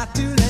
not too late.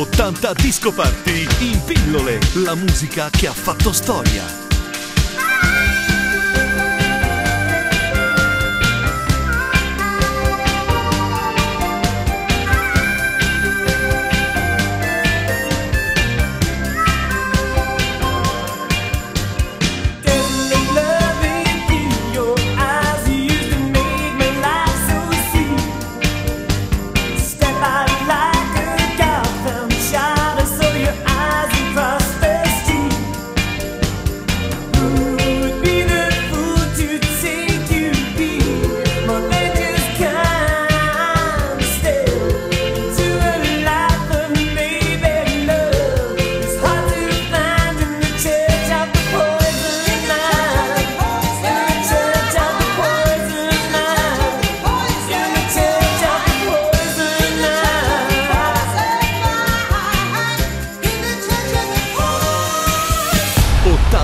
80 Disco Party in pillole, la musica che ha fatto storia.